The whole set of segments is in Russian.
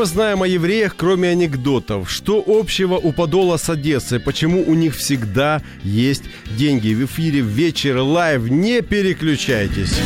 Мы знаем о евреях, кроме анекдотов? Что общего у Подола с Одессой? Почему у них всегда есть деньги? В эфире «Вечер live». Не переключайтесь.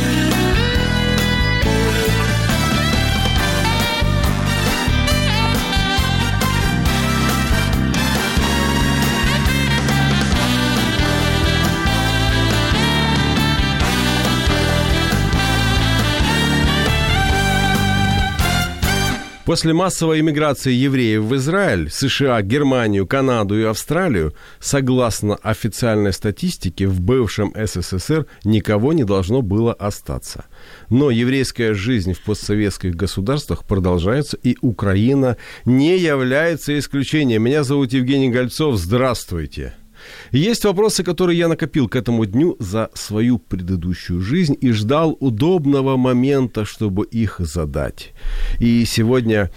После массовой иммиграции евреев в Израиль, США, Германию, Канаду и Австралию, согласно официальной статистике, в бывшем СССР никого не должно было остаться. Но еврейская жизнь в постсоветских государствах продолжается, и Украина не является исключением. Меня зовут Евгений Гольцов. Здравствуйте. Есть вопросы, которые я накопил к этому дню за свою предыдущую жизнь и ждал удобного момента, чтобы их задать. И сегодня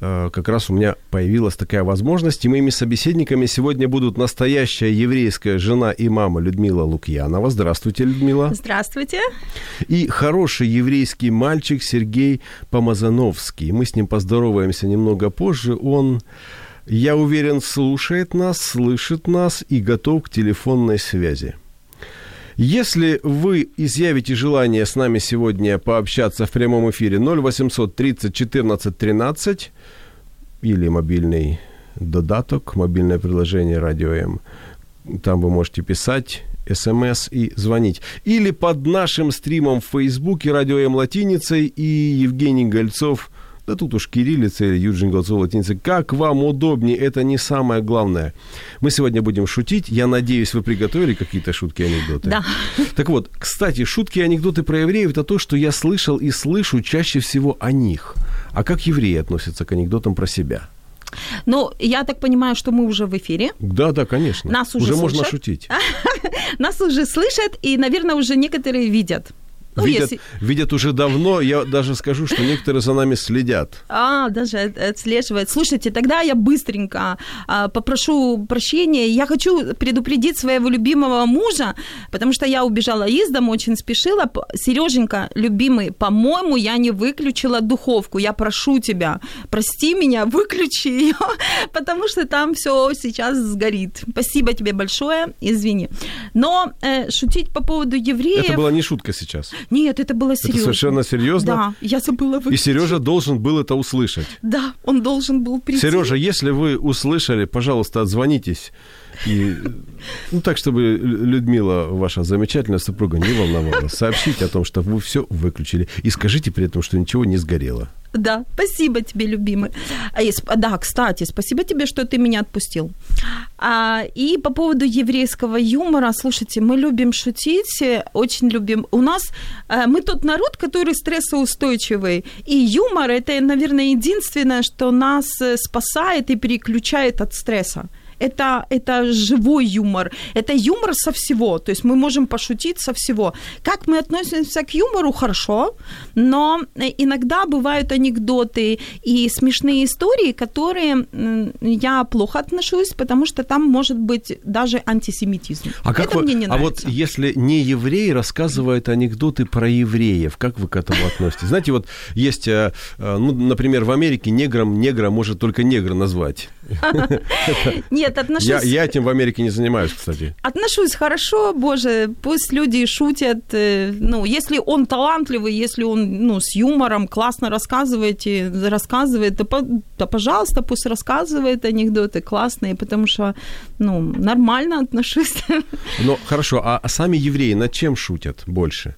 э, как раз у меня появилась такая возможность, и моими собеседниками сегодня будут настоящая еврейская жена и мама Людмила Лукьянова. Здравствуйте, Людмила. Здравствуйте. И хороший еврейский мальчик Сергей Помазановский. Мы с ним поздороваемся немного позже. Он я уверен, слушает нас, слышит нас и готов к телефонной связи. Если вы изъявите желание с нами сегодня пообщаться в прямом эфире 0800 30 14 13 или мобильный додаток, мобильное приложение Радио М, там вы можете писать смс и звонить. Или под нашим стримом в Фейсбуке Радио М латиницей и Евгений Гольцов – да тут уж кириллица или Юджин Голцов латиница. Как вам удобнее, это не самое главное. Мы сегодня будем шутить. Я надеюсь, вы приготовили какие-то шутки и анекдоты. Да. Так вот, кстати, шутки и анекдоты про евреев – это то, что я слышал и слышу чаще всего о них. А как евреи относятся к анекдотам про себя? Ну, я так понимаю, что мы уже в эфире. Да, да, конечно. Нас уже, уже слышат. можно шутить. Нас уже слышат, и, наверное, уже некоторые видят. Ну, видят, если- видят уже давно, я даже скажу, что некоторые за нами следят. А, даже от- отслеживает. Слушайте, тогда я быстренько а, попрошу прощения. Я хочу предупредить своего любимого мужа, потому что я убежала из дома, очень спешила. Сереженька, любимый, по-моему, я не выключила духовку. Я прошу тебя, прости меня, выключи ее, потому что там все сейчас сгорит. Спасибо тебе большое, извини. Но э, шутить по поводу евреев... Это была не шутка сейчас. Нет, это было серьезно. совершенно серьезно? Да, я забыла выключить. И Сережа должен был это услышать. Да, он должен был прийти. Сережа, если вы услышали, пожалуйста, отзвонитесь. И, ну, так, чтобы Лю- Людмила, ваша замечательная супруга, не волновалась. Сообщите о том, что вы все выключили. И скажите при этом, что ничего не сгорело. Да, спасибо тебе, любимый. А, да, кстати, спасибо тебе, что ты меня отпустил. А, и по поводу еврейского юмора, слушайте, мы любим шутить, очень любим. У нас э, мы тот народ, который стрессоустойчивый, и юмор это, наверное, единственное, что нас э, спасает и переключает от стресса. Это, это живой юмор, это юмор со всего, то есть мы можем пошутить со всего. Как мы относимся к юмору, хорошо, но э, иногда бывают анекдоты и смешные истории, которые я плохо отношусь, потому что там может быть даже антисемитизм. А, как это вы- мне не а вот нравится. если не еврей рассказывает анекдоты про евреев, как вы к этому относитесь? Знаете, вот есть, э, э, ну, например, в Америке негром негра может только негр назвать. Нет, отношусь... Я, я этим в Америке не занимаюсь, кстати. Отношусь хорошо, боже, пусть люди шутят. э, Ну, если он талантливый, если он, ну, с юмором классно рассказывает, и рассказывает, то, то, пожалуйста, пусть рассказывает анекдоты классные, потому что, ну, нормально отношусь. Но хорошо, а сами евреи над чем шутят больше?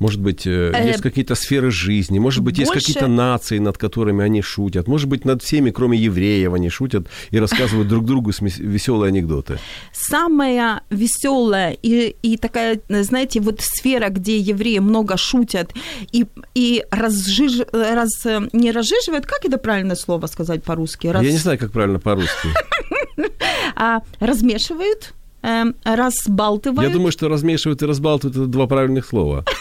Может быть, э, Э, есть какие-то сферы жизни, может быть, есть какие-то нации, над которыми они шутят, может быть, над всеми, кроме евреев, они шутят и рассказывают друг другу веселые анекдоты. самая веселая и, и такая, знаете, вот сфера, где евреи много шутят и, и разжиж, раз, не разжиживают, как это правильное слово сказать по-русски? Раз, Я не знаю, как правильно по-русски. а, размешивают, разбалтывают. Я думаю, что размешивают и разбалтывают это два правильных слова.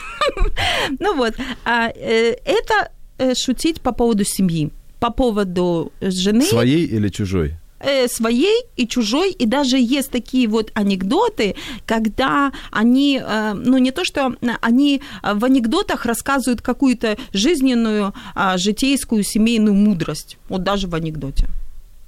Ну вот, а, э, это э, шутить по поводу семьи, по поводу жены. Своей или чужой? э, своей и чужой, и даже есть такие вот анекдоты, когда они, э, ну не то, что они в анекдотах рассказывают какую-то жизненную, а, житейскую, семейную мудрость, вот даже в анекдоте.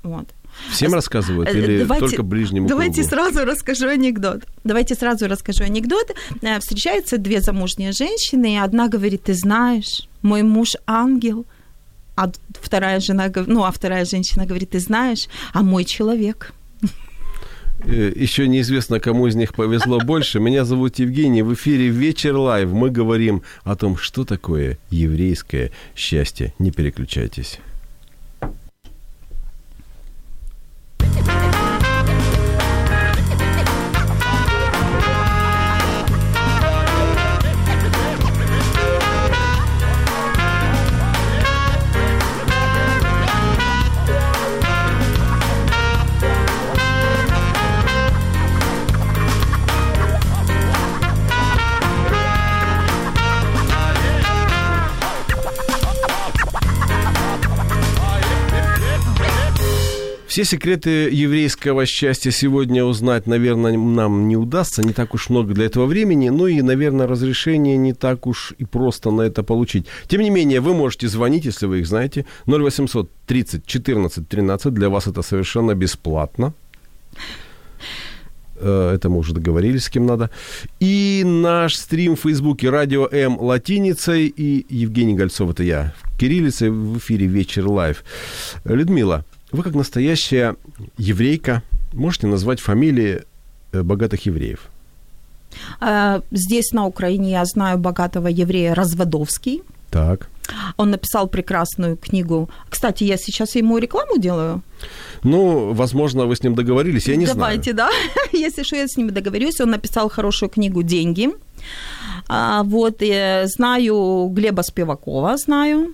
Вот. Всем рассказывают Э, или давайте- только ближнему Давайте кругу? сразу расскажу анекдот. Давайте сразу расскажу анекдот. Э, Встречаются две замужние женщины, и одна говорит, ты знаешь, мой муж ангел, а вторая жена, ну, а вторая женщина говорит, ты знаешь, а мой человек. Э, Еще неизвестно, кому из них повезло больше. Меня зовут Евгений. В эфире «Вечер live». Мы говорим о том, что такое еврейское счастье. Не переключайтесь. Все секреты еврейского счастья сегодня узнать, наверное, нам не удастся. Не так уж много для этого времени. Ну и, наверное, разрешение не так уж и просто на это получить. Тем не менее, вы можете звонить, если вы их знаете. 0800 30 14 13. Для вас это совершенно бесплатно. Э, Это мы уже договорились, с кем надо. И наш стрим в Фейсбуке «Радио М» латиницей и Евгений Гольцов, это я, кириллицей в эфире «Вечер live». Людмила, вы как настоящая еврейка можете назвать фамилии э, богатых евреев? Э, Здесь, на Украине, я знаю богатого еврея Разводовский. Так. Он написал прекрасную книгу. Кстати, я сейчас ему рекламу делаю. Ну, возможно, вы с ним договорились, я не Давайте, знаю. да. Если что, я с ним договорюсь. Он написал хорошую книгу «Деньги». А, вот, э, знаю Глеба Спивакова, знаю.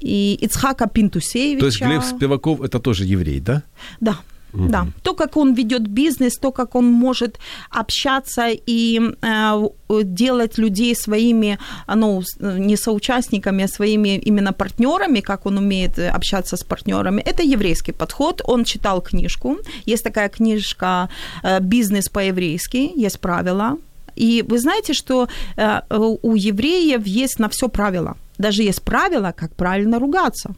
И Ицхака Пинтусевича. То есть Глеб Спиваков это тоже еврей, да? Да. Да, то, как он ведет бизнес, то, как он может общаться и э, делать людей своими, ну, не соучастниками, а своими именно партнерами, как он умеет общаться с партнерами, это еврейский подход. Он читал книжку. Есть такая книжка э, «Бизнес по-еврейски», есть правила. И вы знаете, что э, у евреев есть на все правила. Даже есть правила, как правильно ругаться.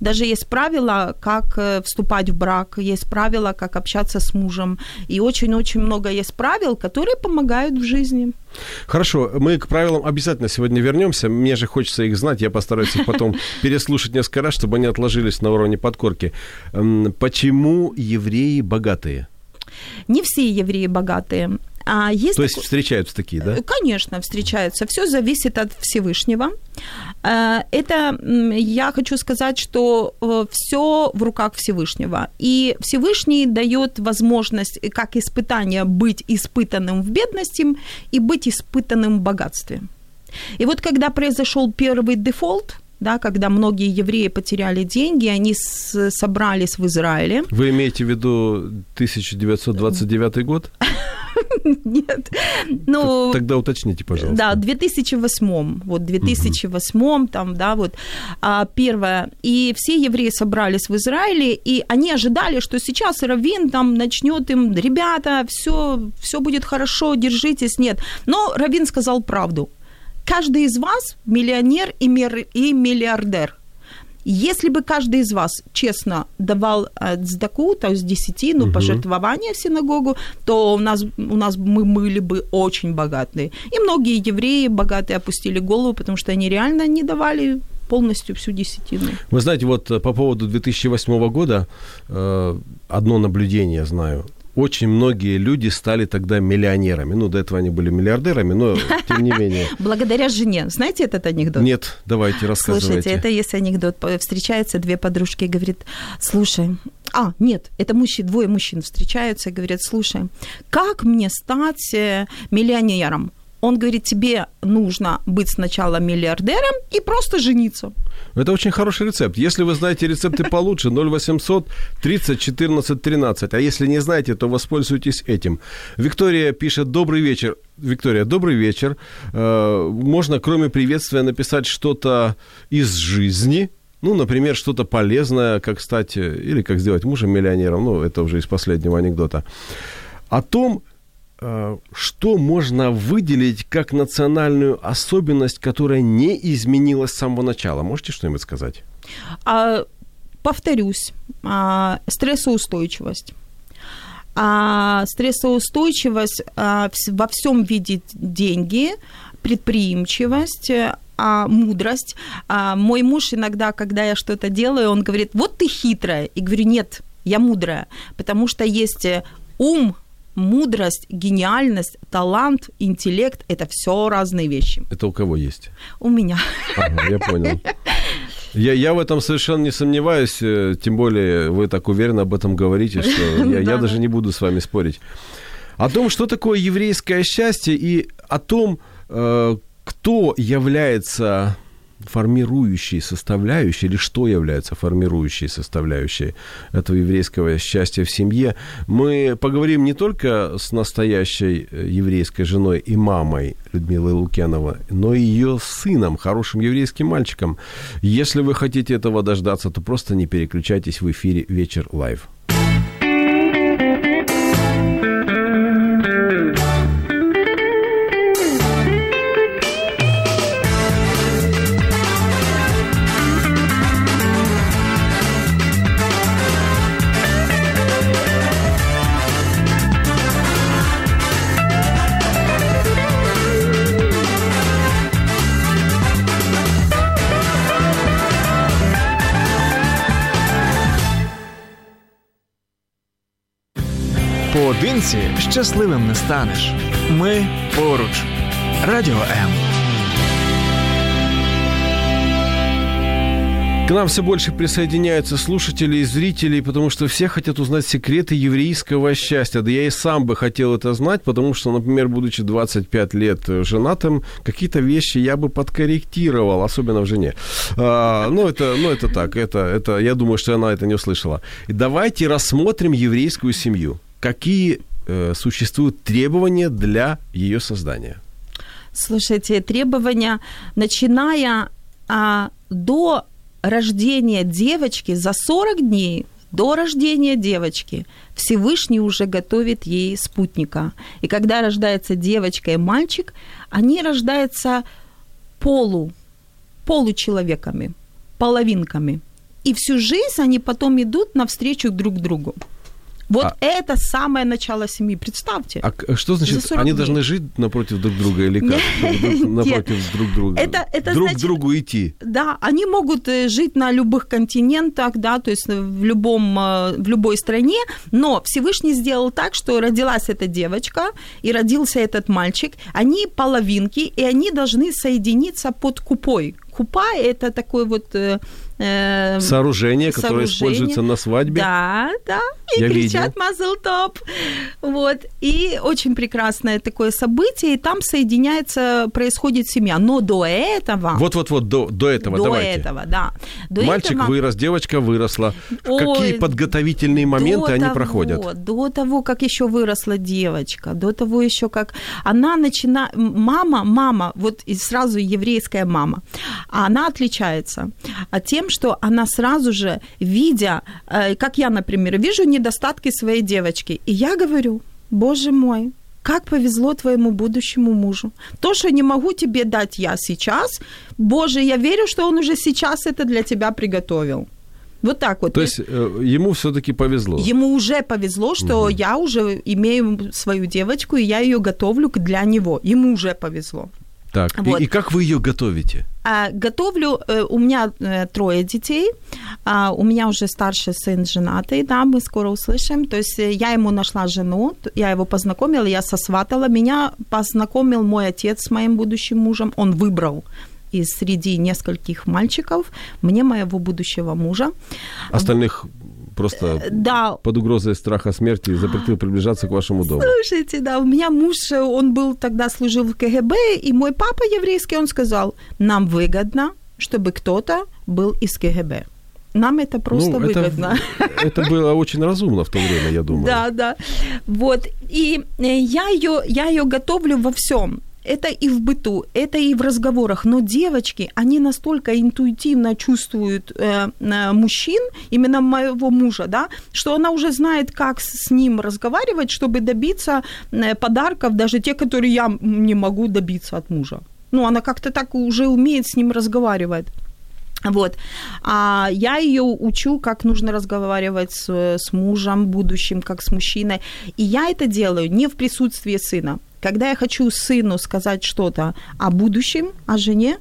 Даже есть правила, как э, вступать в брак, есть правила, как общаться с мужем. И очень-очень много есть правил, которые помогают в жизни. Хорошо, мы к правилам обязательно сегодня вернемся. Мне же хочется их знать. Я постараюсь их потом переслушать несколько раз, чтобы они отложились на уровне подкорки. Почему евреи богатые? Не все евреи богатые. А есть То есть такой- встречаются такие, да? Э, Конечно, встречаются. Все зависит от Всевышнего. Э, Это я хочу сказать, что все в руках Всевышнего. И Всевышний дает возможность, э, как испытание, быть испытанным в бедности и быть испытанным в богатстве. И вот когда произошел первый дефолт, да, когда многие евреи потеряли деньги, они с- собрались в Израиле. Вы имеете в виду 1929 год? Нет. Ну, Тогда уточните, пожалуйста. Да, в 2008, вот 2008, там, да, вот, а, первое. И все евреи собрались в Израиле, и они ожидали, что сейчас Равин там начнет им, ребята, все, все будет хорошо, держитесь. Нет. Но Равин сказал правду. Каждый из вас миллионер и, мир, и миллиардер. Если бы каждый из вас честно давал э, цдаку, то есть десятину, Мгм. пожертвования в синагогу, то у нас, у нас мы были бы очень богатые. И многие евреи богатые опустили голову, потому что они реально не давали полностью всю десятину. Вы знаете, вот э, по поводу 2008 года э, одно наблюдение знаю. Очень многие люди стали тогда миллионерами. Ну, до этого они были миллиардерами, но тем не менее. Благодаря жене. Знаете этот анекдот? Нет, давайте рассказывайте. Слушайте, это есть анекдот. Встречаются две подружки и говорит, слушай, а, нет, это мужчины, двое мужчин встречаются и говорят, слушай, как мне стать э, миллионером? Он говорит, тебе нужно быть сначала миллиардером и просто жениться. Это очень хороший рецепт. Если вы знаете рецепты получше, 0800 30 14 13. А если не знаете, то воспользуйтесь этим. Виктория пишет «Добрый вечер». Виктория, добрый вечер. Э, можно, кроме приветствия, написать что-то из жизни, ну, например, что-то полезное, как стать, или как сделать мужа миллионером, ну, это уже из последнего анекдота, о том, Э, что можно выделить как национальную особенность, которая не изменилась с самого начала? Можете что-нибудь сказать? А, повторюсь, а, стрессоустойчивость. А, стрессоустойчивость а, во всем видеть деньги, предприимчивость, а, мудрость. А, мой муж иногда, когда я что-то делаю, он говорит, вот ты хитрая. И говорю, нет, я мудрая, потому что есть ум, мудрость, гениальность, талант, интеллект – это все разные вещи. Это у кого есть? У меня. Ага, я понял. Я, я в этом совершенно не сомневаюсь, э, тем более вы так уверенно об этом говорите, что я, я даже не буду с вами спорить. О том, что такое еврейское счастье и о том, э, кто является формирующей составляющей, или что является формирующей составляющей этого еврейского счастья в семье, мы поговорим не только с настоящей э, еврейской женой и мамой Людмилой Лукьянова, но и ее сыном, хорошим еврейским мальчиком. Если вы хотите этого дождаться, то просто не переключайтесь в эфире «Вечер Live». Поодинці щасливим не станеш. Ми поруч. Радіо М. К нам все больше присоединяются слушатели и зрители, потому что все хотят узнать секреты еврейского счастья. Да я и сам бы хотел это знать, потому что, например, будучи 25 лет женатым, какие-то вещи я бы подкорректировал, особенно в жене. А, ну, это, ну, это так, это, это, я думаю, что она это не услышала. Давайте рассмотрим еврейскую семью какие э, существуют требования для ее создания? Слушайте, требования, начиная а, до рождения девочки за 40 дней до рождения девочки Всевышний уже готовит ей спутника. И когда рождается девочка и мальчик, они рождаются полу, получеловеками, половинками. И всю жизнь они потом идут навстречу друг другу. Вот а... это самое начало семьи, представьте. А что значит, они дней. должны жить напротив друг друга или как? Напротив друг друга. Это, это друг значит, другу идти. Да, они могут э, жить на любых континентах, да, то есть в, любом, э, в любой стране, но Всевышний сделал так, что родилась эта девочка и родился этот мальчик, они половинки, и они должны соединиться под купой. Купа – это такой вот э, сооружение, которое используется на свадьбе. Да, да. И Я кричат мазл топ. Вот. И очень прекрасное такое событие, и там соединяется, происходит семья. Но до этого... Вот-вот-вот, до, до этого, до давайте. этого, да. До Мальчик этого... вырос, девочка выросла. Ой, Какие подготовительные моменты они того, проходят? До того, как еще выросла девочка, до того еще как... Она начинает... Мама, мама, вот и сразу еврейская мама, она отличается от тем, что она сразу же, видя, э, как я, например, вижу недостатки своей девочки, и я говорю, боже мой, как повезло твоему будущему мужу. То, что не могу тебе дать я сейчас, Боже, я верю, что он уже сейчас это для тебя приготовил. Вот так вот. То есть э, ему все-таки повезло. Ему уже повезло, что угу. я уже имею свою девочку, и я ее готовлю для него. Ему уже повезло. Так, вот. и, и как вы ее готовите? А, готовлю, э, у меня э, трое детей, а, у меня уже старший сын женатый, да, мы скоро услышим. То есть э, я ему нашла жену, я его познакомила, я сосватала. Меня познакомил мой отец с моим будущим мужем, он выбрал из среди нескольких мальчиков мне моего будущего мужа. Остальных просто да. под угрозой страха смерти запретил приближаться к вашему дому. Слушайте, да, у меня муж, он был тогда служил в КГБ, и мой папа еврейский, он сказал, нам выгодно, чтобы кто-то был из КГБ. Нам это просто ну, выгодно. Это, это было очень разумно в то время, я думаю. Да, да. Вот. И э, я ее, я ее готовлю во всем это и в быту, это и в разговорах. Но девочки, они настолько интуитивно чувствуют э, э, мужчин, именно моего мужа, да, что она уже знает, как с ним разговаривать, чтобы добиться э, подарков, даже те, которые я не могу добиться от мужа. Ну, она как-то так уже умеет с ним разговаривать. Вот. А я ее учу, как нужно разговаривать с, с мужем будущим, как с мужчиной. И я это делаю не в присутствии сына. Когда я хочу сыну сказать что-то о будущем, о жене,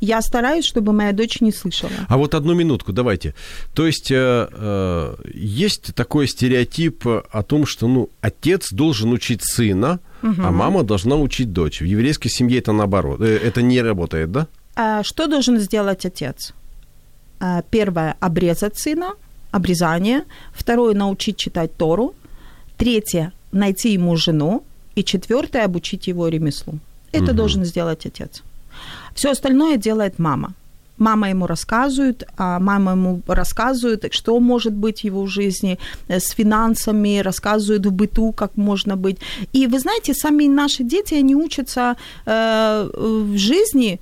я стараюсь, чтобы моя дочь не слышала. А вот одну минутку, давайте. То есть э, э, есть такой стереотип о том, что ну, отец должен учить сына, угу. а мама должна учить дочь. В еврейской семье это наоборот. Э, это не работает, да? А что должен сделать отец? А, первое – обрезать сына, обрезание. Второе – научить читать Тору. Третье – найти ему жену. И четвертое – обучить его ремеслу. Это угу. должен сделать отец. Все остальное делает мама. Мама ему рассказывает, а мама ему рассказывает, что может быть в его жизни э, с финансами, рассказывает в быту, как можно быть. И вы знаете, сами наши дети, они учатся э, в жизни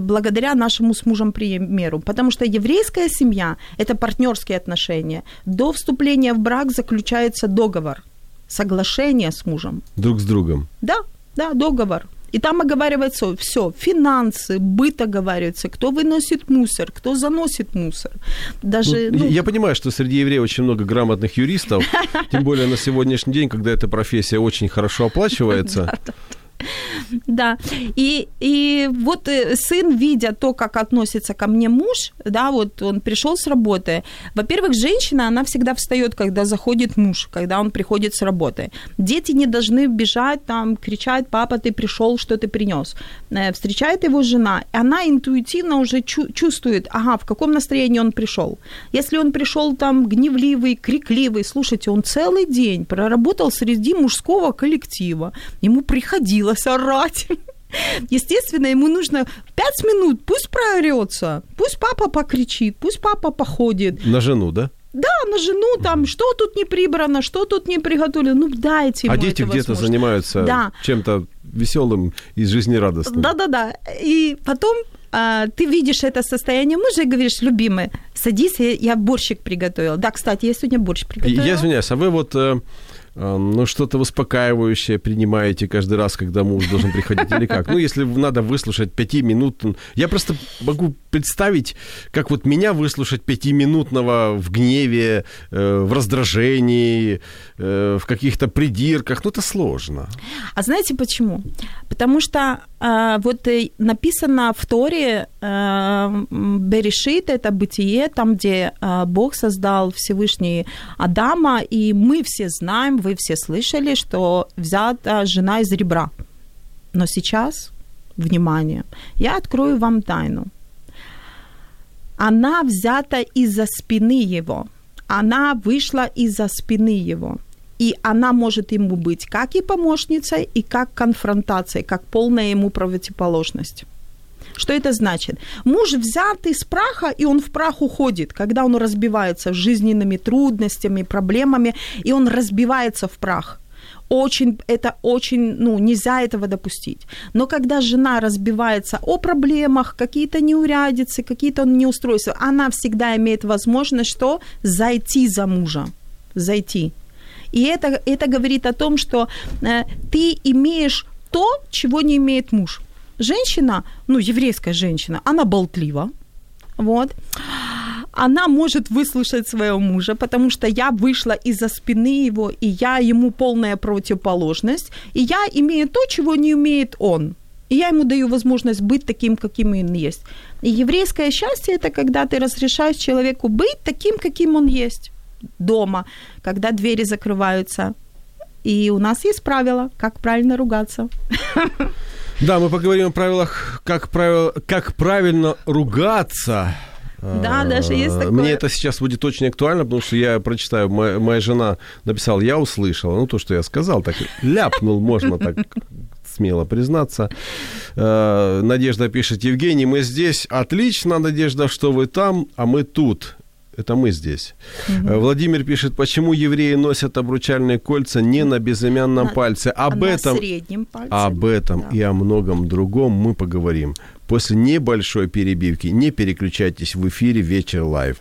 благодаря нашему с мужем примеру. Потому что еврейская семья – это партнерские отношения. До вступления в брак заключается договор – соглашение с мужем. Друг с другом. Да, да, договор. И там оговаривается все, финансы, быт оговаривается, кто выносит мусор, кто заносит мусор. Даже, ну, ну... Я понимаю, что среди евреев очень много грамотных юристов, тем более на сегодняшний день, когда эта профессия очень хорошо оплачивается. Да, и, и вот э, сын, видя то, как относится ко мне муж, да, вот он пришел с работы. Во-первых, женщина, она всегда встает, когда заходит муж, когда он приходит с работы. Дети не должны бежать, там, кричать, папа, ты пришел, что ты принес. Э, встречает его жена, она интуитивно уже чу- чувствует, ага, в каком настроении он пришел. Если он пришел там гневливый, крикливый, слушайте, он целый день проработал среди мужского коллектива, ему приходилось приходилось орать. Естественно, ему нужно пять минут, пусть проорется, пусть папа покричит, пусть папа походит. На жену, да? Да, на жену там, что тут не прибрано, что тут не приготовлено, ну дайте ему А дети где-то занимаются да. чем-то веселым и жизнерадостным. Да-да-да, и потом а, ты видишь это состояние мужа и говоришь, любимый, садись, я, я борщик приготовил. Да, кстати, я сегодня борщ приготовила. Я извиняюсь, а вы вот э, ну, что-то успокаивающее принимаете каждый раз, когда муж должен приходить, или как? Ну, если надо выслушать пяти минут... Я просто могу представить, как вот меня выслушать пятиминутного в гневе, э, в раздражении, э, в каких-то придирках. Ну, это сложно. А знаете почему? Потому что э, вот написано в Торе э, Берешит, это бытие, там, где э, Бог создал Всевышний Адама, и мы все знаем, вы все слышали, что взята жена из ребра. Но сейчас, внимание, я открою вам тайну. Она взята из-за спины его. Она вышла из-за спины его. И она может ему быть как и помощницей, и как конфронтацией, как полная ему противоположность. Что это значит? Муж взят из праха, и он в прах уходит, когда он разбивается жизненными трудностями, проблемами, и он разбивается в прах очень, это очень, ну, нельзя этого допустить. Но когда жена разбивается о проблемах, какие-то неурядицы, какие-то неустройства, она всегда имеет возможность что? Зайти за мужа. Зайти. И это, это говорит о том, что э, ты имеешь то, чего не имеет муж женщина, ну, еврейская женщина, она болтлива, вот, она может выслушать своего мужа, потому что я вышла из-за спины его, и я ему полная противоположность, и я имею то, чего не умеет он. И я ему даю возможность быть таким, каким он есть. И еврейское счастье – это когда ты разрешаешь человеку быть таким, каким он есть дома, когда двери закрываются. И у нас есть правила, как правильно ругаться. Да, мы поговорим о правилах, как, правило, как правильно ругаться. Да, даже есть такое. Мне это сейчас будет очень актуально, потому что я прочитаю, моя, моя жена написала, я услышала, ну то, что я сказал, так ляпнул, можно так смело признаться. Э, Надежда пишет, Евгений, мы здесь. Отлично, Надежда, что вы там, а мы тут. Это мы здесь. Угу. Владимир пишет, почему евреи носят обручальные кольца не на безымянном на, пальце. Об а этом, на среднем пальце. Об этом да. и о многом другом мы поговорим после небольшой перебивки. Не переключайтесь в эфире «Вечер Live».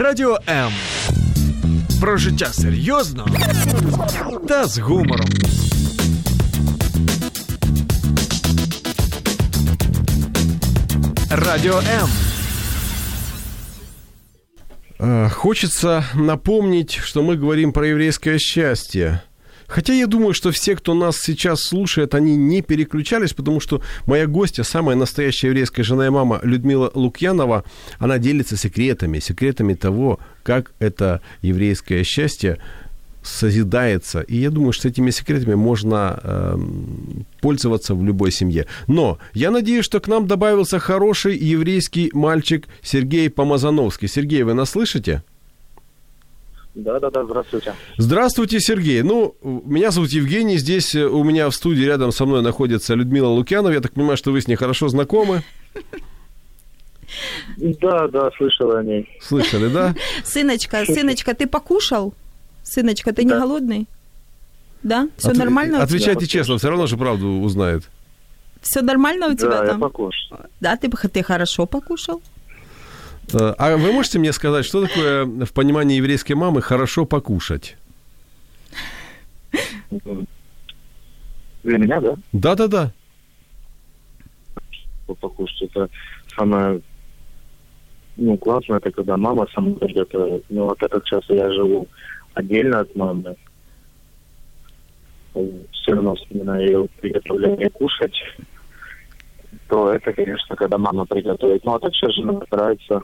Радіо М. Про життя серйозно та з гумором. Радио М. Хочется напомнить, что мы говорим про еврейское счастье. Хотя я думаю, что все, кто нас сейчас слушает, они не переключались, потому что моя гостья, самая настоящая еврейская жена и мама Людмила Лукьянова, она делится секретами, секретами того, как это еврейское счастье созидается. И я думаю, что этими секретами можно э, пользоваться в любой семье. Но я надеюсь, что к нам добавился хороший еврейский мальчик Сергей Помазановский. Сергей, вы нас слышите? Да, да, да, здравствуйте. Здравствуйте, Сергей. Ну, меня зовут Евгений. Здесь э, у меня в студии рядом со мной находится Людмила Лукьянова. Я так понимаю, что вы с ней хорошо знакомы. Да, да, слышала о ней. Слышали, да? Сыночка, сыночка, ты покушал? Сыночка, ты не голодный? Да? Все нормально? Отвечайте честно, все равно же правду узнает. Все нормально у тебя да, там? я покушал. Да, ты, ты хорошо покушал? Э, а вы можете мне сказать, что такое в понимании еврейской мамы хорошо покушать? Для меня, да? Да-да-да. Покушать это самое ну, классно, это когда мама сама приготовит. Ну, вот этот час я живу отдельно от мамы. Все равно вспоминаю ее приготовление кушать. То это, конечно, когда мама приготовит. Ну, а так сейчас жена старается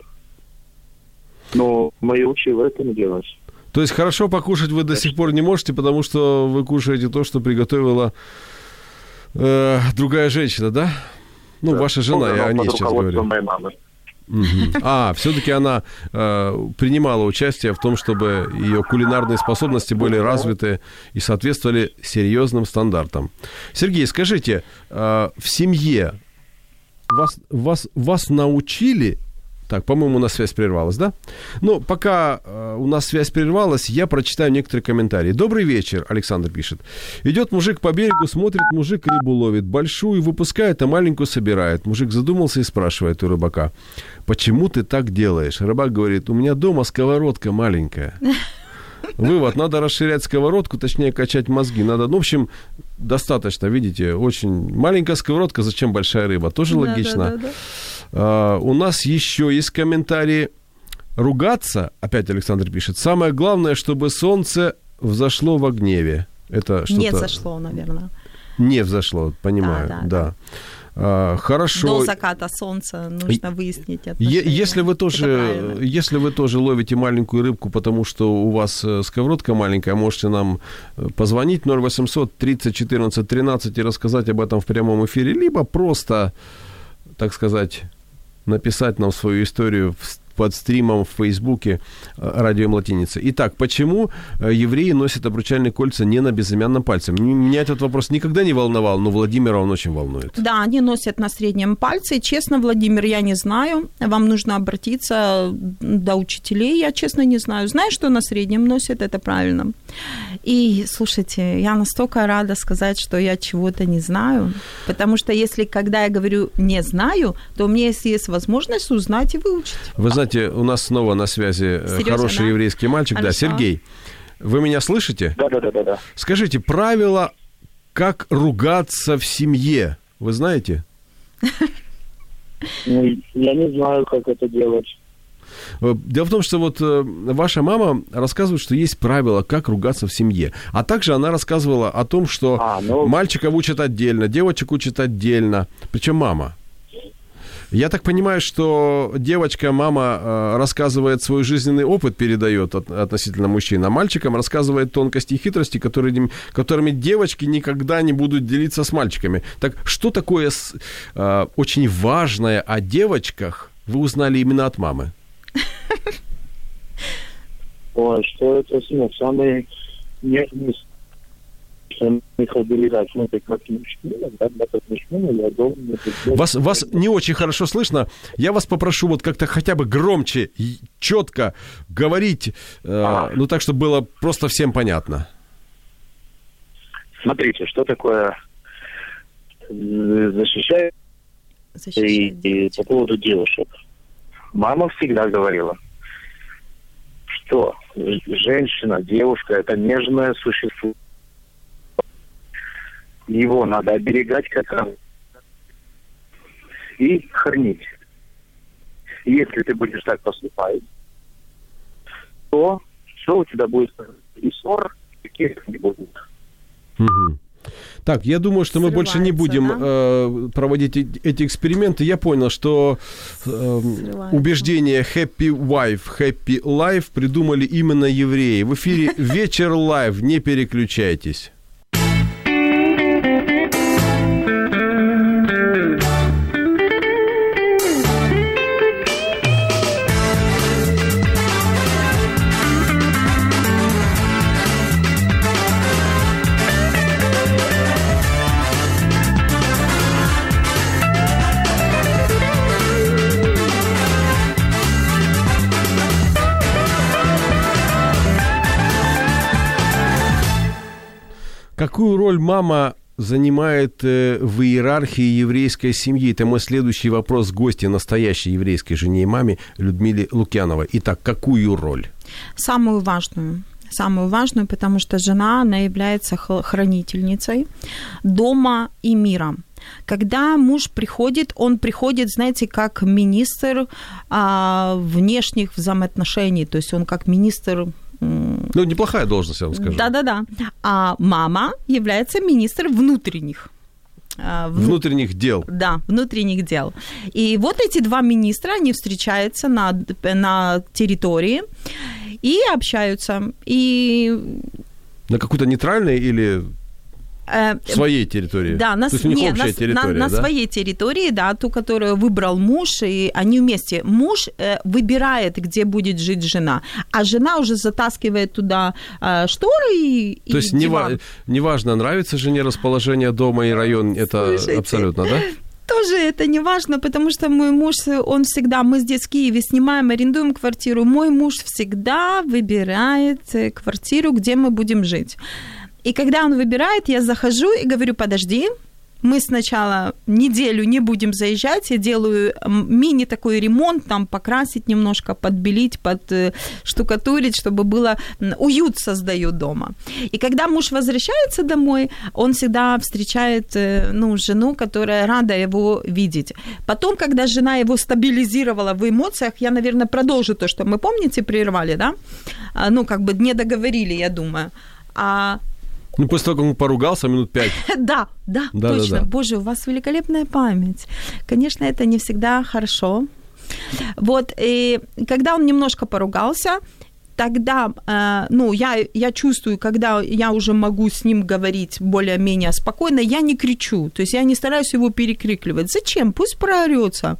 но мои учила это не делать. То есть хорошо покушать вы до сих пор не можете, потому что вы кушаете то, что приготовила э, другая женщина, да? Ну, да. ваша жена, я о ней сейчас говорю. Моей мамы. Угу. А, все-таки она э, принимала участие в том, чтобы ее кулинарные способности были развиты и соответствовали серьезным стандартам. Сергей, скажите, э, в семье вас, вас, вас научили так, по-моему, у нас связь прервалась, да? Ну, пока э, у нас связь прервалась, я прочитаю некоторые комментарии. Добрый вечер, Александр пишет. Идет мужик по берегу, смотрит, мужик рыбу ловит. Большую выпускает, а маленькую собирает. Мужик задумался и спрашивает у рыбака, почему ты так делаешь? Рыбак говорит, у меня дома сковородка маленькая. Вывод, надо расширять сковородку, точнее качать мозги. Надо, ну, в общем, достаточно, видите, очень маленькая сковородка, зачем большая рыба? Тоже да, логично. Да, да, да. Uh, у нас еще есть комментарии. Ругаться, опять Александр пишет, самое главное, чтобы солнце взошло во гневе. Это что-то... Не взошло, наверное. Не взошло, понимаю, да. да, да. Uh, хорошо. До заката солнца нужно выяснить отношения. Если вы тоже, если вы тоже ловите маленькую рыбку, потому что у вас э, сковородка маленькая, можете нам э, позвонить 0800 30 14 13 и рассказать об этом в прямом эфире, либо просто, так сказать, написать нам свою историю в под стримом в Фейсбуке э, радио М латиница. Итак, почему э, евреи носят обручальные кольца не на безымянном пальце? Меня этот вопрос никогда не волновал, но Владимира он очень волнует. Да, они носят на среднем пальце. Честно, Владимир, я не знаю. Вам нужно обратиться до учителей. Я, честно, не знаю. Знаю, что на среднем носят, это правильно. И, слушайте, я настолько рада сказать, что я чего-то не знаю. Потому что если, когда я говорю «не знаю», то у меня есть возможность узнать и выучить. Вы знаете, у нас снова на связи э, Серёжа, хороший да? еврейский мальчик. Хорошо. Да, Сергей. Вы меня слышите? Да, да, да, да, да. Скажите, правила, как ругаться в семье, вы знаете? Ну, я не знаю, как это делать. Э, Дело в том, что вот э, ваша мама рассказывает, что есть правила, как ругаться в семье. А также она рассказывала о том, что А, ну- мальчиков учат отдельно, девочек учат отдельно. Причем мама. Я так понимаю, что девочка, мама э, рассказывает свой жизненный опыт, передает от- относительно мужчин, а мальчикам рассказывает тонкости и хитрости, которые, которыми девочки никогда не будут делиться с мальчиками. Так что такое с- э, очень важное о девочках вы узнали именно от мамы? Ой, что это ну, самый нежный Вас, вас не очень хорошо слышно. Я вас попрошу вот как-то хотя бы громче, и четко говорить, э, ну так, чтобы было просто всем понятно. Смотрите, что такое э, защищает и, Защищать и по поводу девушек. Мама всегда говорила, что женщина, девушка – это нежное существо. Его надо оберегать как раз и хранить. Если ты будешь так поступать, то что у тебя будет и ссор, каких не будет. Мгм. Так, я думаю, что мы больше не будем да? э, проводить эти эксперименты. Я понял, что э, убеждение happy wife, happy life придумали именно евреи. В эфире вечер Live, не переключайтесь. Какую роль мама занимает э, в иерархии еврейской семьи? Это мой следующий вопрос гости настоящей еврейской жене и маме Людмиле Лукьяновой. Итак, какую роль? Самую важную. Самую важную, потому что жена, она является хранительницей дома и мира. Когда муж приходит, он приходит, знаете, как министр а, внешних взаимоотношений, то есть он как министр Ну, неплохая должность, я вам скажу. Да-да-да. А мама является министр внутренних. а, вну- Внутренних дел. Да, внутренних дел. И вот эти два министра, они встречаются на, на территории и общаются. И На какой-то нейтральной или в своей территории? Да, на, То есть у них не, общая на, территория, на, на да? своей территории, да, ту, которую выбрал муж, и они вместе. Муж э, выбирает, где будет жить жена, а жена уже затаскивает туда э, шторы и, То и есть не диван. неважно, нравится жене расположение дома и район, это Слушайте. абсолютно, да? Тоже это не важно, потому что мой муж, он всегда, мы здесь в Киеве снимаем, арендуем квартиру, мой муж всегда выбирает э, квартиру, где мы будем жить. И когда он выбирает, я захожу и говорю, подожди, мы сначала неделю не будем заезжать, я делаю мини такой ремонт, там покрасить немножко, подбелить, подштукатурить, чтобы было уют создаю дома. И когда муж возвращается домой, он всегда встречает э, ну, жену, которая рада его видеть. Потом, когда жена его стабилизировала в эмоциях, я, наверное, продолжу то, что мы, помните, прервали, да? А, Ну, как бы не договорили, я думаю. А Ну, после того, как он поругался минут пять. да, да, Да, точно. да, да. Боже, у вас великолепная память. Конечно, это не всегда хорошо. Вот, и когда он немножко поругался, тогда, э, ну, я, я чувствую, когда я уже могу с ним говорить более-менее спокойно, я не кричу, то есть я не стараюсь его перекрикливать. Зачем? Пусть проорется.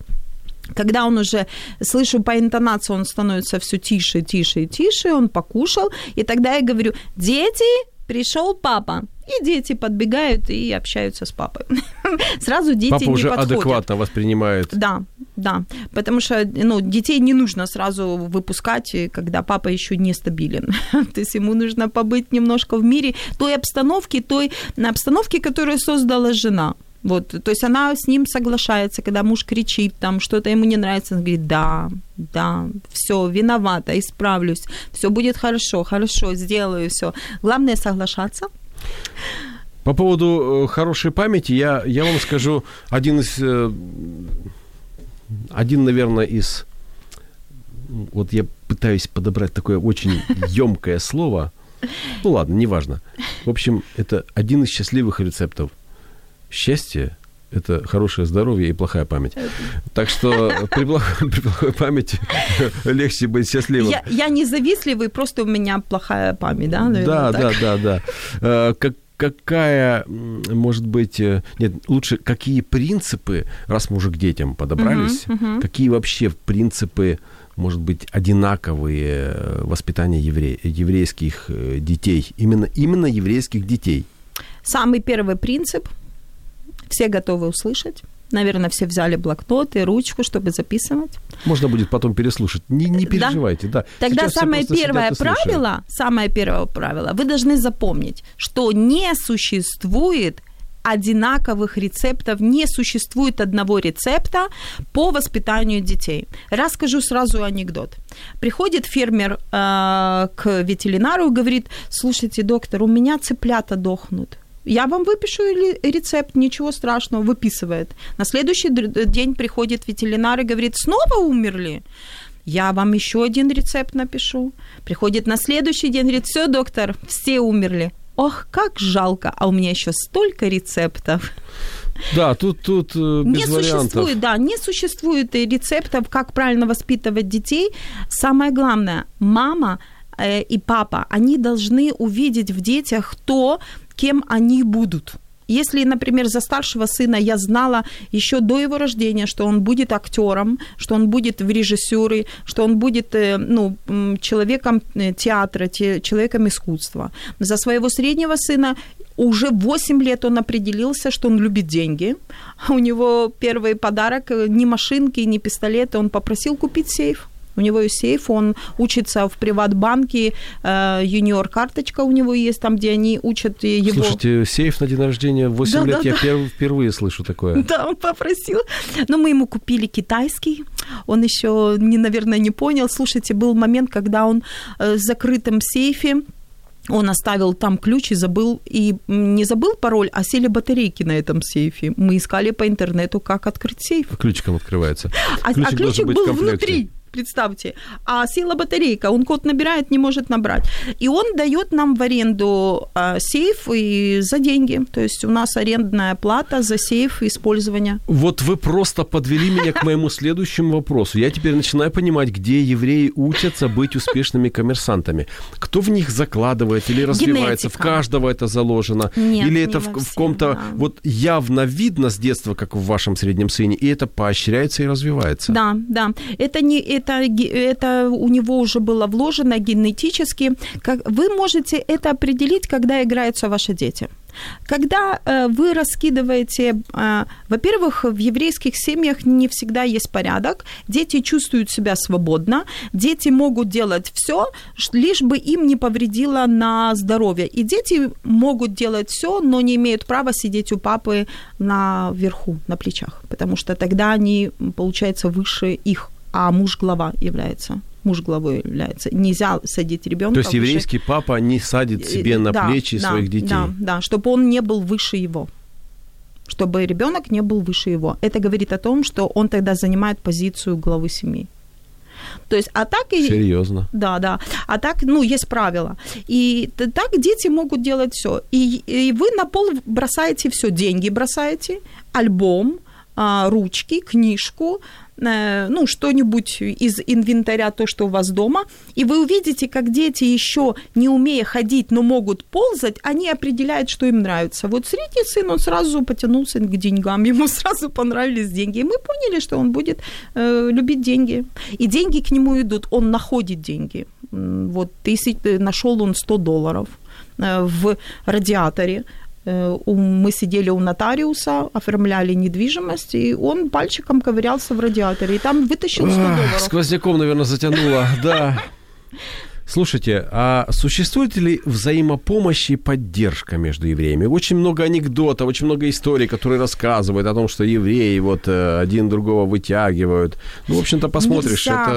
Когда он уже, слышу по интонации, он становится все тише, тише и тише, он покушал, и тогда я говорю, дети, пришел папа. И дети подбегают и общаются с папой. Сразу дети Папа не уже подходят. адекватно воспринимает. Да, да. Потому что ну, детей не нужно сразу выпускать, когда папа еще не стабилен. То есть ему нужно побыть немножко в мире той обстановки, той обстановки, которую создала жена. Вот, то есть она с ним соглашается, когда муж кричит, там что-то ему не нравится, он говорит, да, да, все, виновата, исправлюсь, все будет хорошо, хорошо, сделаю все. Главное соглашаться. По поводу э, хорошей памяти, я, я вам скажу, один из, э, один, наверное, из, вот я пытаюсь подобрать такое очень емкое слово, ну ладно, неважно. В общем, это один из счастливых рецептов – счастье – это хорошее здоровье и плохая память. Так что при плохой, при плохой памяти легче быть счастливым. Я, я не завистливый, просто у меня плохая память, да? Наверное, да, так? да, да, да. Э, как, какая, может быть, э, нет, лучше, какие принципы, раз мы уже к детям подобрались, Мгм, мгм. какие вообще принципы, может быть, одинаковые воспитания евре, еврейских э, детей, именно, именно еврейских детей? Самый первый принцип – все готовы услышать. Наверное, все взяли блокнот и ручку, чтобы записывать. Можно будет потом переслушать. Не, не переживайте, да. Тогда Сейчас самое первое правило, самое первое правило, вы должны запомнить, что не существует одинаковых рецептов, не существует одного рецепта по воспитанию детей. Расскажу сразу анекдот. Приходит фермер э, к ветеринару и говорит, слушайте, доктор, у меня цыплята дохнут. Я вам выпишу рецепт, ничего страшного, выписывает. На следующий д- день приходит ветеринар и говорит, снова умерли? Я вам еще один рецепт напишу. Приходит на следующий день, говорит, все, доктор, все умерли. Ох, как жалко, а у меня еще столько рецептов. Да, тут, тут э, без не вариантов. существует, да, не существует э, рецептов, как правильно воспитывать детей. Самое главное, мама э, и папа, они должны увидеть в детях то, кем они будут. Если, например, за старшего сына я знала еще до его рождения, что он будет актером, что он будет в режиссеры, что он будет э, ну, человеком э, театра, те- человеком искусства. За своего среднего сына уже 8 лет он определился, что он любит деньги. У него первый подарок э, ни машинки, ни пистолеты. Он попросил купить сейф. У него есть сейф, он учится в приватбанке, э, юниор-карточка у него есть, там, где они учат э, его. Слушайте, сейф на день рождения в 8 Да, лет, да, я да. пер- впервые слышу такое. Да, он попросил. Но мы ему купили китайский. Он еще, не, наверное, не понял. Слушайте, был момент, когда он э, в закрытом сейфе он оставил там ключ и забыл, и не забыл пароль, а сели батарейки на этом сейфе. Мы искали по интернету, как открыть сейф. Ключиком открывается. А, Ключик а ключик был комплекте. внутри. Представьте, а села батарейка, он код набирает, не может набрать. И он дает нам в аренду а, сейф и за деньги. То есть у нас арендная плата за сейф и использование. Вот вы просто подвели меня к моему следующему вопросу. Я теперь начинаю понимать, где евреи учатся быть успешными коммерсантами. Кто в них закладывает или развивается? В Генетика. каждого это заложено? Нет, или это в, в ком-то да. вот явно видно с детства, как в вашем среднем сыне, и это поощряется и развивается? Да, да. Это не это, ге- это у него уже было вложено генетически. Как, вы можете это определить, когда играются ваши дети. Когда э, вы раскидываете, э, во-первых, в еврейских семьях не всегда есть порядок, дети чувствуют себя свободно, дети могут делать все, лишь бы им не повредило на здоровье. И дети могут делать все, но не имеют права сидеть у папы наверху, на плечах, потому что тогда они, получается, выше их, а муж глава является. Муж главой является. Нельзя садить ребенка. То есть еврейский папа не садит себе на плечи своих детей. Да, да, чтобы он не был выше его. Чтобы ребенок не был выше его. Это говорит о том, что он тогда занимает позицию главы семьи. То есть, а так и... Серьезно. Да, да. А так, ну, есть правила. И так дети могут делать все. И, и вы на пол бросаете все. Деньги бросаете, альбом, а, ручки, книжку, э, ну, что-нибудь из инвентаря, то, что у вас дома, и вы увидите, как дети еще не умея ходить, но могут ползать, они определяют, что им нравится. Вот средний сын, он сразу потянулся к деньгам, ему сразу понравились деньги, и мы поняли, что он будет э, любить деньги. И деньги к нему идут, он находит деньги. Вот тысяч, нашел он 100 долларов э, в радиаторе, Э, мы сидели у нотариуса, оформляли недвижимость, и он пальчиком ковырялся в радиаторе, и там вытащил 100 долларов. Сквозняком, наверное, затянуло, да. Слушайте, а существует ли взаимопомощь и поддержка между евреями? Очень много анекдотов, очень много историй, которые рассказывают о том, что евреи вот э, один другого вытягивают. Ну, в общем-то, посмотришь, Нельзя. это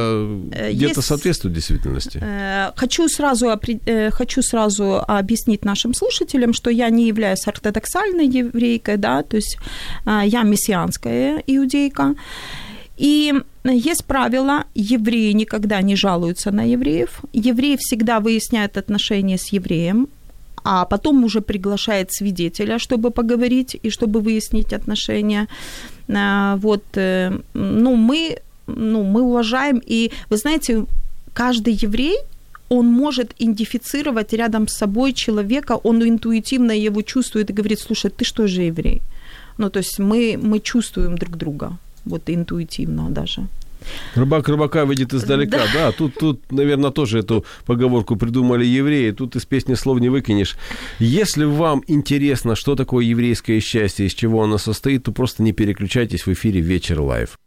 э, где-то Есть... соответствует действительности. Э, хочу сразу, хочу сразу объяснить нашим слушателям, что я не являюсь ортодоксальной еврейкой, да, то есть я мессианская иудейка. И есть правило, евреи никогда не жалуются на евреев. Евреи всегда выясняют отношения с евреем, а потом уже приглашает свидетеля, чтобы поговорить и чтобы выяснить отношения. А, вот, э, ну, мы, ну, мы уважаем, и вы знаете, каждый еврей, он может идентифицировать рядом с собой человека, он интуитивно его чувствует и говорит, слушай, ты что же еврей? Ну, то есть мы, мы чувствуем друг друга вот интуитивно даже. Рыбак рыбака видит издалека, да. да. Тут, тут, наверное, тоже эту поговорку придумали евреи. Тут из песни слов не выкинешь. Если вам интересно, что такое еврейское счастье, из чего оно состоит, то просто не переключайтесь в эфире «Вечер Live».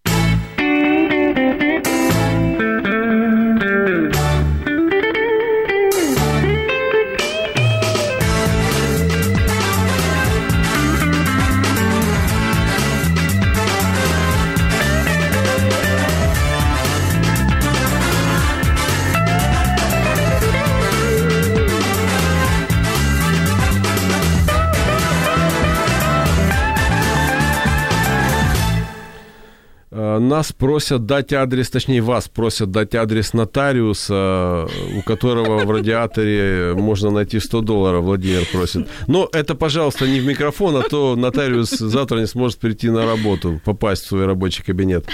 Нас просят дать адрес, точнее, вас просят дать адрес нотариуса, у которого в радиаторе можно найти 100 долларов, Владимир просит. Но это, пожалуйста, не в микрофон, а то нотариус завтра не сможет прийти на работу, попасть в свой рабочий кабинет.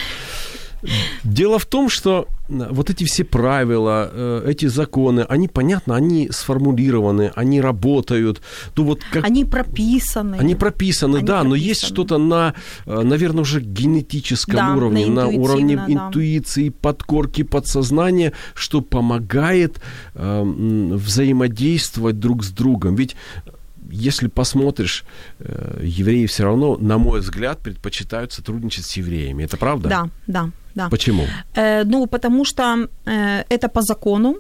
Дело в том, что вот эти все правила, э, эти законы, они, понятно, они сформулированы, они работают. Ну, вот как... Они прописаны. Они прописаны, они да, прописаны. но есть что-то на, э, наверное, уже генетическом да, уровне, на, на уровне да. интуиции, подкорки, подсознания, что помогает э, взаимодействовать друг с другом. Ведь если посмотришь, э, евреи все равно, на мой взгляд, предпочитают сотрудничать с евреями. Это правда? Да, да, да. Почему? Э, ну, потому что э, это по закону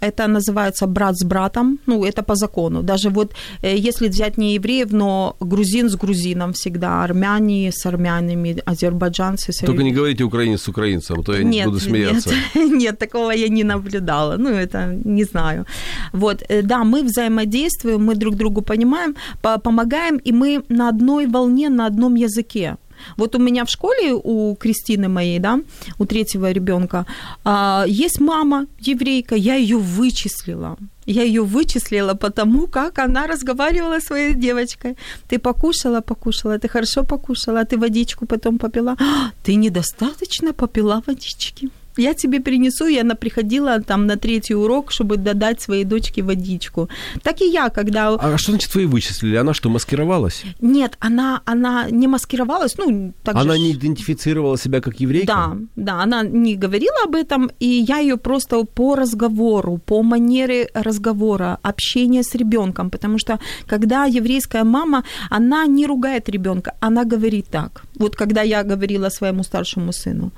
это называется брат с братом, ну, это по закону. Даже вот э, если взять не евреев, но грузин с грузином всегда, армяне с армянами, азербайджанцы с Только не говорите украинец с украинцем, а то я нет, не буду смеяться. Нет, нет, такого я не наблюдала, ну, это не знаю. Вот, э, да, мы взаимодействуем, мы друг другу понимаем, помогаем, и мы на одной волне, на одном языке. Вот у меня в школе, у Кристины моей, да, у третьего ребенка, а, есть мама еврейка, я ее вычислила. Я ее вычислила потому, как она разговаривала с своей девочкой. Ты покушала, покушала, ты хорошо покушала, ты водичку потом попила. А, ты недостаточно попила водички я тебе принесу, и она приходила там на третий урок, чтобы додать своей дочке водичку. Так и я, когда... А что значит вы вычислили? Она что, маскировалась? Нет, она, она не маскировалась, ну, так Она же... не идентифицировала себя как еврейка? Да, да, она не говорила об этом, и я ее просто по разговору, по манере разговора, общения с ребенком, потому что когда еврейская мама, она не ругает ребенка, она говорит так. Вот когда я говорила своему старшему сыну,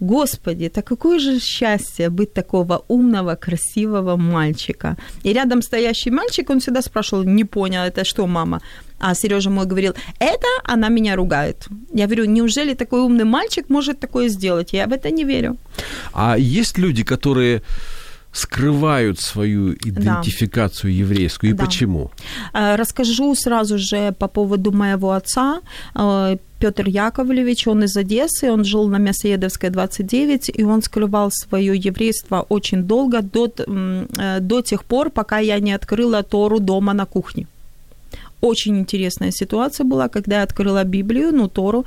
Господи, это какое же счастье быть такого умного, красивого мальчика. И рядом стоящий мальчик, он всегда спрашивал, не понял, это что, мама? А Сережа мой говорил, это она меня ругает. Я говорю, неужели такой умный мальчик может такое сделать? Я в это не верю. А есть люди, которые скрывают свою идентификацию да. еврейскую и да. почему? Э, расскажу сразу же по поводу моего отца. Э, Петр Яковлевич, он из Одессы, он жил на Мясоедовской 29, и он скрывал свое еврейство очень долго, до, э, до тех пор, пока я не открыла Тору дома на кухне. Очень интересная ситуация была, когда я открыла Библию, ну, Тору.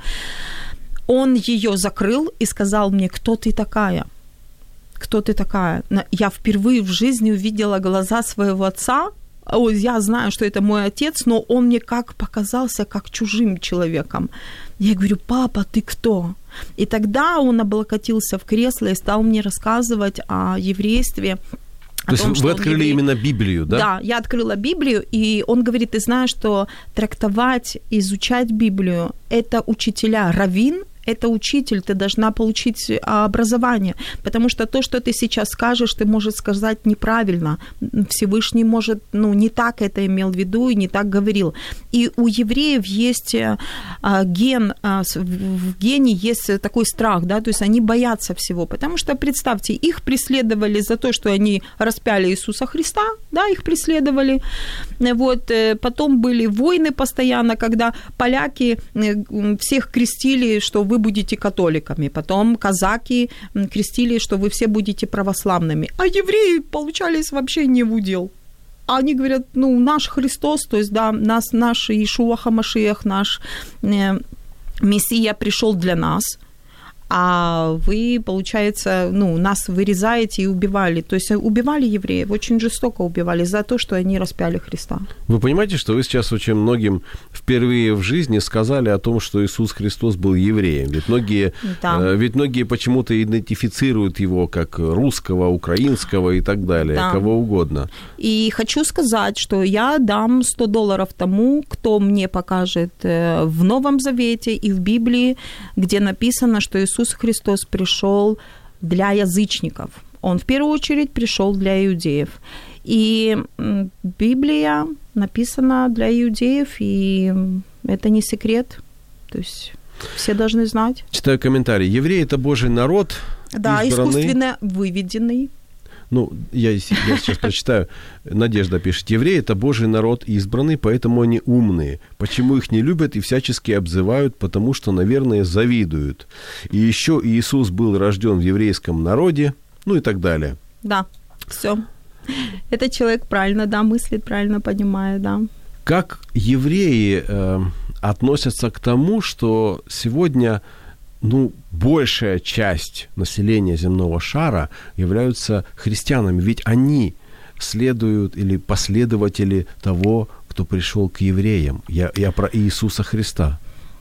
Он ее закрыл и сказал мне, кто ты такая? Кто ты такая? Я впервые в жизни увидела глаза своего отца, я знаю, что это мой отец, но он мне как показался, как чужим человеком. Я говорю, папа, ты кто? И тогда он облокотился в кресло и стал мне рассказывать о еврействе, то есть том, вы открыли еврей. именно Библию, да? Да, я открыла Библию, и он говорит, ты знаешь, что трактовать, изучать Библию – это учителя равин, это учитель, ты должна получить а, образование, потому что то, что ты сейчас скажешь, ты можешь сказать неправильно. Всевышний может, ну, не так это имел в виду и не так говорил. И у евреев есть а, ген, а, в гене есть такой страх, да, то есть они боятся всего, потому что, представьте, их преследовали за то, что они распяли Иисуса Христа, да, их преследовали, вот, э, потом были войны постоянно, когда поляки э, всех крестили, что вы будете католиками. Потом казаки крестили, что вы все будете православными. А евреи получались вообще не в удел. Они говорят, ну, наш Христос, то есть, да, нас, наш Ишуа Хамашиях, наш э, Мессия пришел для нас – а вы, получается, ну, нас вырезаете и убивали. То есть убивали евреев, очень жестоко убивали за то, что они распяли Христа. Вы понимаете, что вы сейчас очень многим впервые в жизни сказали о том, что Иисус Христос был евреем. Ведь многие, да. э, ведь многие почему-то идентифицируют его как русского, украинского и так далее, да. кого угодно. И хочу сказать, что я дам 100 долларов тому, кто мне покажет э, в Новом Завете и в Библии, где написано, что Иисус Иисус Христос пришел для язычников. Он в первую очередь пришел для иудеев. И Библия написана для иудеев, и это не секрет. То есть все должны знать. Читаю комментарий. Евреи – это Божий народ, Да, избранный. искусственно выведенный. Ну, я, я сейчас прочитаю. Надежда пишет. Евреи – это Божий народ избранный, поэтому они умные. Почему их не любят и всячески обзывают? Потому что, наверное, завидуют. И еще Иисус был рожден в еврейском народе, ну и так далее. Да, все. Этот человек правильно, да, мыслит, правильно понимает, да. Как евреи э, относятся к тому, что сегодня ну, большая часть населения земного шара являются христианами, ведь они следуют или последователи того, кто пришел к евреям. Я, я про Иисуса Христа.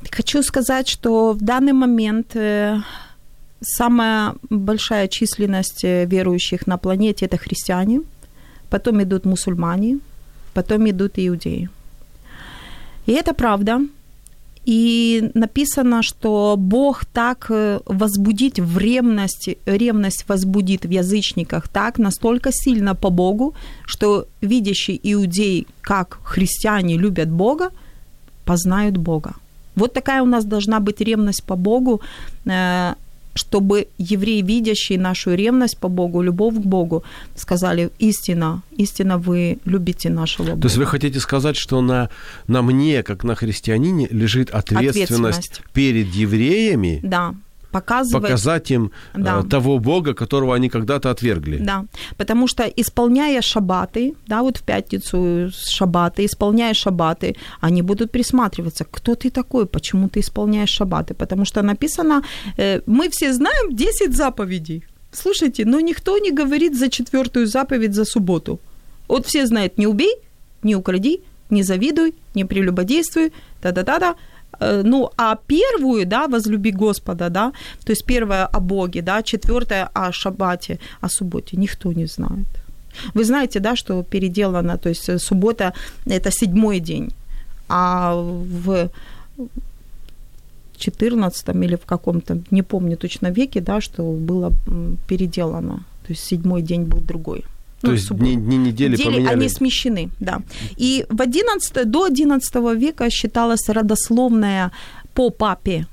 Хочу сказать, что в данный момент э, самая большая численность э, верующих на планете это христиане, потом идут мусульмане, потом идут иудеи. И это правда. И написано, что Бог так э, возбудит в ревности, ревность возбудит в язычниках так настолько сильно по Богу, что видящие иудеи, как христиане любят Бога, познают Бога. Вот такая у нас должна быть ревность по Богу, э, чтобы евреи, видящие нашу ревность по Богу, любовь к Богу, сказали, истина, истина вы любите нашего Бога. То есть вы хотите сказать, что на, на мне, как на христианине, лежит ответственность, ответственность. перед евреями? Да показывать... Показать им э, да. того Бога, которого они когда-то отвергли. Да, потому что исполняя шабаты, да, вот в пятницу шабаты, исполняя шабаты, они будут присматриваться, кто ты такой, почему ты исполняешь шабаты, потому что написано, э, мы все знаем 10 заповедей. Слушайте, но никто не говорит за четвертую заповедь за субботу. Вот все знают, не убей, не укради, не завидуй, не прелюбодействуй, да-да-да-да, ну, а первую, да, возлюби Господа, да, то есть первая о Боге, да, четвертая о шаббате, о субботе, никто не знает. Вы знаете, да, что переделано, то есть суббота – это седьмой день, а в 14 или в каком-то, не помню точно веке, да, что было переделано, то есть седьмой день был другой. То ну, есть дни, дни недели, недели поменяли? они смещены, да. И в 11, до 11 века считалась родословная по папе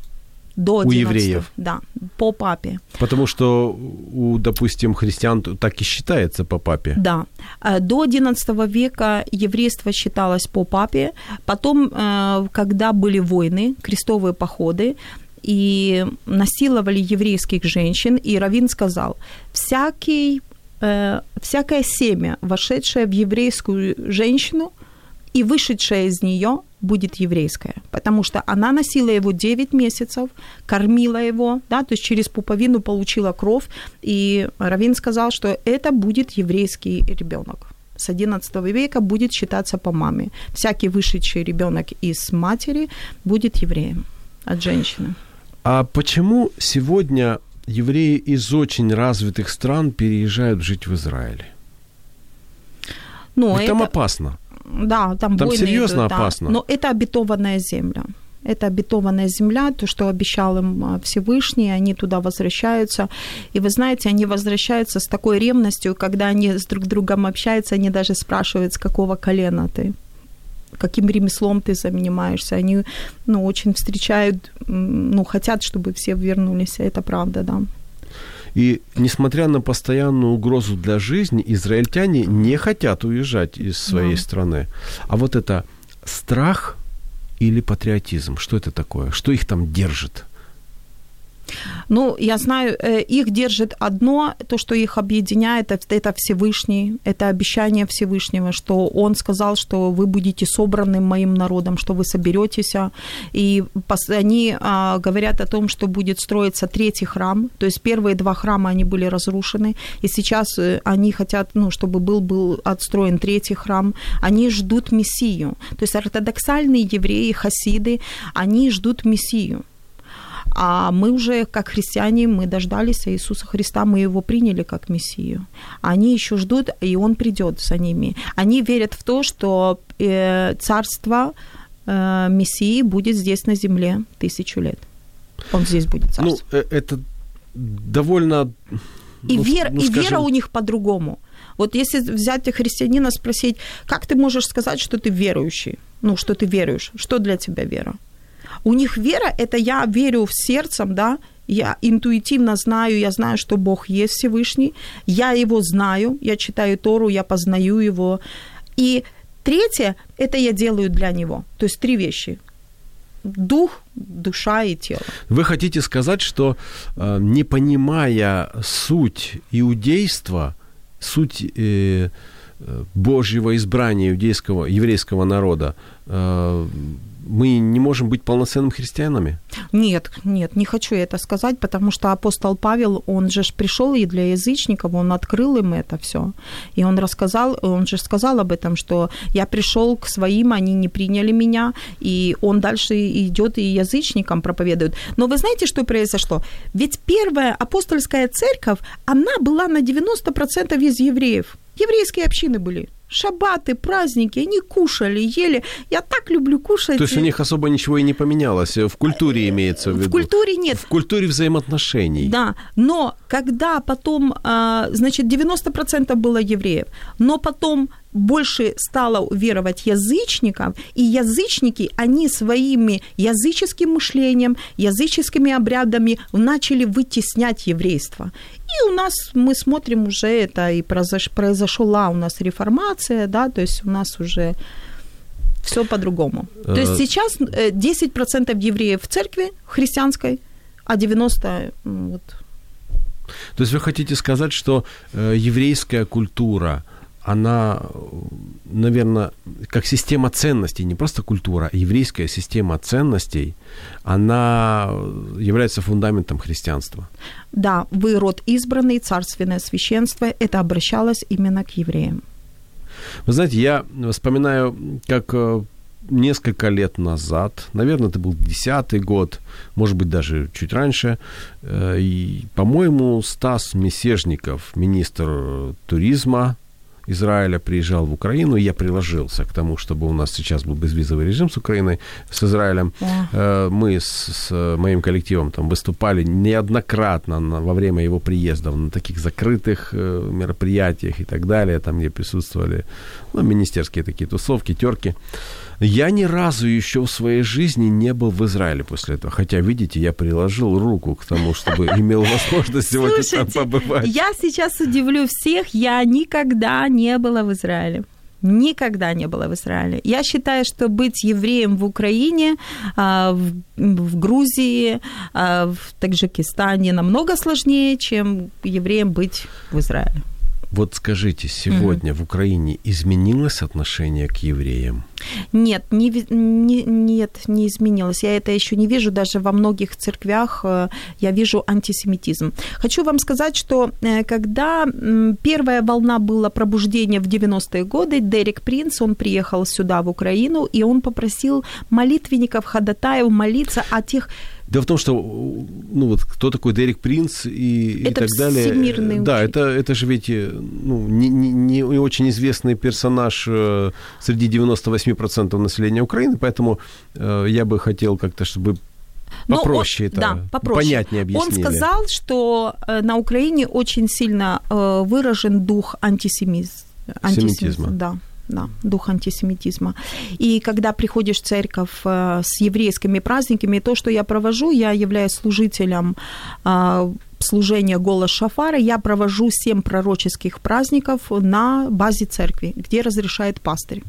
до 11, у евреев. Да, по папе. Потому что у, допустим, христиан так и считается по папе. Да. Э, до 11 века еврейство считалось по папе. Потом, э, когда были войны, крестовые походы, и насиловали еврейских женщин, и Равин сказал, всякий всякое семя, вошедшее в еврейскую женщину, и вышедшая из нее будет еврейская, потому что она носила его 9 месяцев, кормила его, да, то есть через пуповину получила кровь, и Равин сказал, что это будет еврейский ребенок. С XI века будет считаться по маме. Всякий вышедший ребенок из матери будет евреем от женщины. А почему сегодня евреи из очень развитых стран переезжают жить в Израиль? Ну, Ведь это... там опасно. Да, там, Там серьезно идут, да. опасно? Но это обетованная земля. Это обетованная земля, то, что обещал им а, Всевышний, они туда возвращаются. И вы знаете, они возвращаются с такой ревностью, когда они с друг другом общаются, они даже спрашивают, с какого колена ты каким ремеслом ты занимаешься. Они ну, очень встречают, ну, хотят, чтобы все вернулись. Это правда, да. И несмотря на постоянную угрозу для жизни, израильтяне не хотят уезжать из своей Да. страны. А вот это страх или патриотизм, что это такое? Что их там держит? Ну, я знаю, э, их держит одно, то, что их объединяет, это, Всевышний, это обещание Всевышнего, что Он сказал, что вы будете собранным моим народом, что вы соберетесь, и они а, говорят о том, что будет строиться третий храм, то есть первые два храма, они были разрушены, и сейчас э, они хотят, ну, чтобы был, был отстроен третий храм, они ждут Мессию, то есть ортодоксальные евреи, хасиды, они ждут Мессию, а мы уже, как христиане, мы дождались Иисуса Христа, мы его приняли как Мессию. Они еще ждут, и Он придет за ними. Они верят в то, что э, царство э, Мессии будет здесь на земле тысячу лет. Он здесь будет Ну, царствовать. э, это довольно... И, ну, вер, ну, и скажем, вера у них по-другому. Вот если взять христианина, спросить, как ты можешь сказать, что ты верующий? Ну, что ты веруешь? Что для тебя вера? У них вера – это я верю в сердцем, да, я интуитивно знаю, я знаю, что Бог есть Всевышний, я Его знаю, я читаю Тору, я познаю Его. И третье – это я делаю для Него. То есть три вещи. Дух, душа и тело. Вы хотите сказать, что э, не понимая суть иудейства, суть э, э, Божьего избрания иудейского, еврейского народа, мы не можем быть полноценными христианами? Нет, нет, не хочу я это сказать, потому что апостол Павел, он же пришел и для язычников, он открыл им это все. И он рассказал, он же сказал об этом, что я пришел к своим, они не приняли меня, и он дальше идет и язычникам проповедует. Но вы знаете, что произошло? Ведь первая апостольская церковь, она была на 90% из евреев. Еврейские общины были. Шабаты, праздники, они кушали, ели. Я так люблю кушать. То есть у них особо ничего и не поменялось. В культуре имеется в виду. В культуре нет. В культуре взаимоотношений. Да, но когда потом, а, значит, 90% было евреев, но потом больше стало веровать язычникам, и язычники, они своими языческим мышлением, языческими обрядами начали вытеснять еврейство. И у нас, мы смотрим уже это, и произош, произошла у нас реформация, да, то есть у нас уже все по-другому. То есть Э. сейчас э, 10% евреев в церкви христианской, а 90% м, вот, То есть вы хотите сказать, что э, еврейская культура, она, наверное, как система ценностей, не просто культура, а еврейская система ценностей, она является фундаментом христианства. Да, вы род избранный, царственное священство, это обращалось именно к евреям. Вы знаете, я вспоминаю, как э, несколько лет назад, наверное, это был десятый год, может быть, даже чуть раньше, э, и, по-моему, Стас Месежников, министр туризма Израиля, приезжал в Украину, я приложился к тому, чтобы у нас сейчас был безвизовый режим с Украиной, с Израилем. О. Э, Мы с, с моим коллективом там выступали неоднократно на- во время его приездов на таких закрытых э, мероприятиях и так далее, там, где присутствовали ну, министерские такие тусовки, терки. Я ни разу еще в своей жизни не был в Израиле после этого. Хотя, видите, я приложил руку к тому, чтобы имел возможность сегодня там побывать. я сейчас удивлю всех, я никогда не была в Израиле. Никогда не была в Израиле. Я считаю, что быть евреем в Украине, а, в, в Грузии, а, в Таджикистане намного сложнее, чем евреем быть в Израиле. Вот скажите, сегодня в Украине изменилось отношение к евреям? Нет, не, не, нет, не изменилось. Я это еще не вижу. Даже во многих церквях э, я вижу антисемитизм. Хочу вам сказать, что э, когда первая волна была пробуждения в 90-е годы, Дерек Принц, он приехал сюда, в Украину, и он попросил молитвенников, ходатаев молиться о тех Дело в том, что ну вот кто такой Дерек Принц и, это и так далее. Всемирный да, это, это же ведь ну, не, не, не очень известный персонаж э, среди 98% населения Украины, поэтому э, я бы хотел как-то, чтобы попроще он, это, да, попроще. понятнее объяснили. Он сказал, что э, на Украине очень сильно выражен дух антисемизма. антисемизма. Да да, дух антисемитизма. И когда приходишь в церковь э, с еврейскими праздниками, то, что я провожу, я являюсь служителем э, служения «Голос Шафара», я провожу семь пророческих праздников на базе церкви, где разрешает пастырь.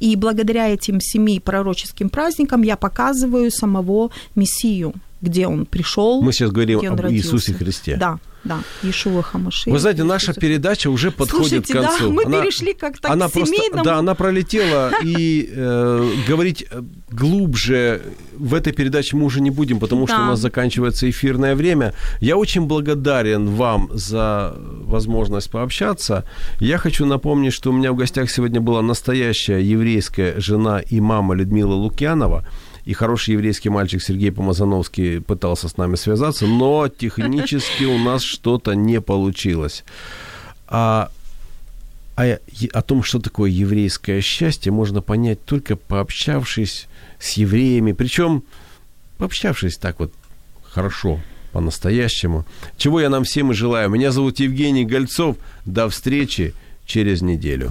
И благодаря этим семи пророческим праздникам я показываю самого Мессию, где он пришел. Мы сейчас говорим об родился. Иисусе Христе. Да, да, Ишуа Хамаши. Вы знаете, наша передача уже подходит Слушайте, к концу. Да, мы она, перешли как-то она к просто, семейному. Да, она пролетела, и э, говорить глубже в этой передаче мы уже не будем, потому да. что у нас заканчивается эфирное время. Я очень благодарен вам за возможность пообщаться. Я хочу напомнить, что у меня в гостях сегодня была настоящая еврейская жена и мама Людмила Лукьянова и хороший еврейский мальчик Сергей Помазановский пытался с нами связаться, но технически у нас что-то не получилось. А, а о том, что такое еврейское счастье, можно понять только пообщавшись с евреями, причем пообщавшись так вот хорошо, по-настоящему. Чего я нам всем и желаю. Меня зовут Евгений Гольцов. До встречи через неделю.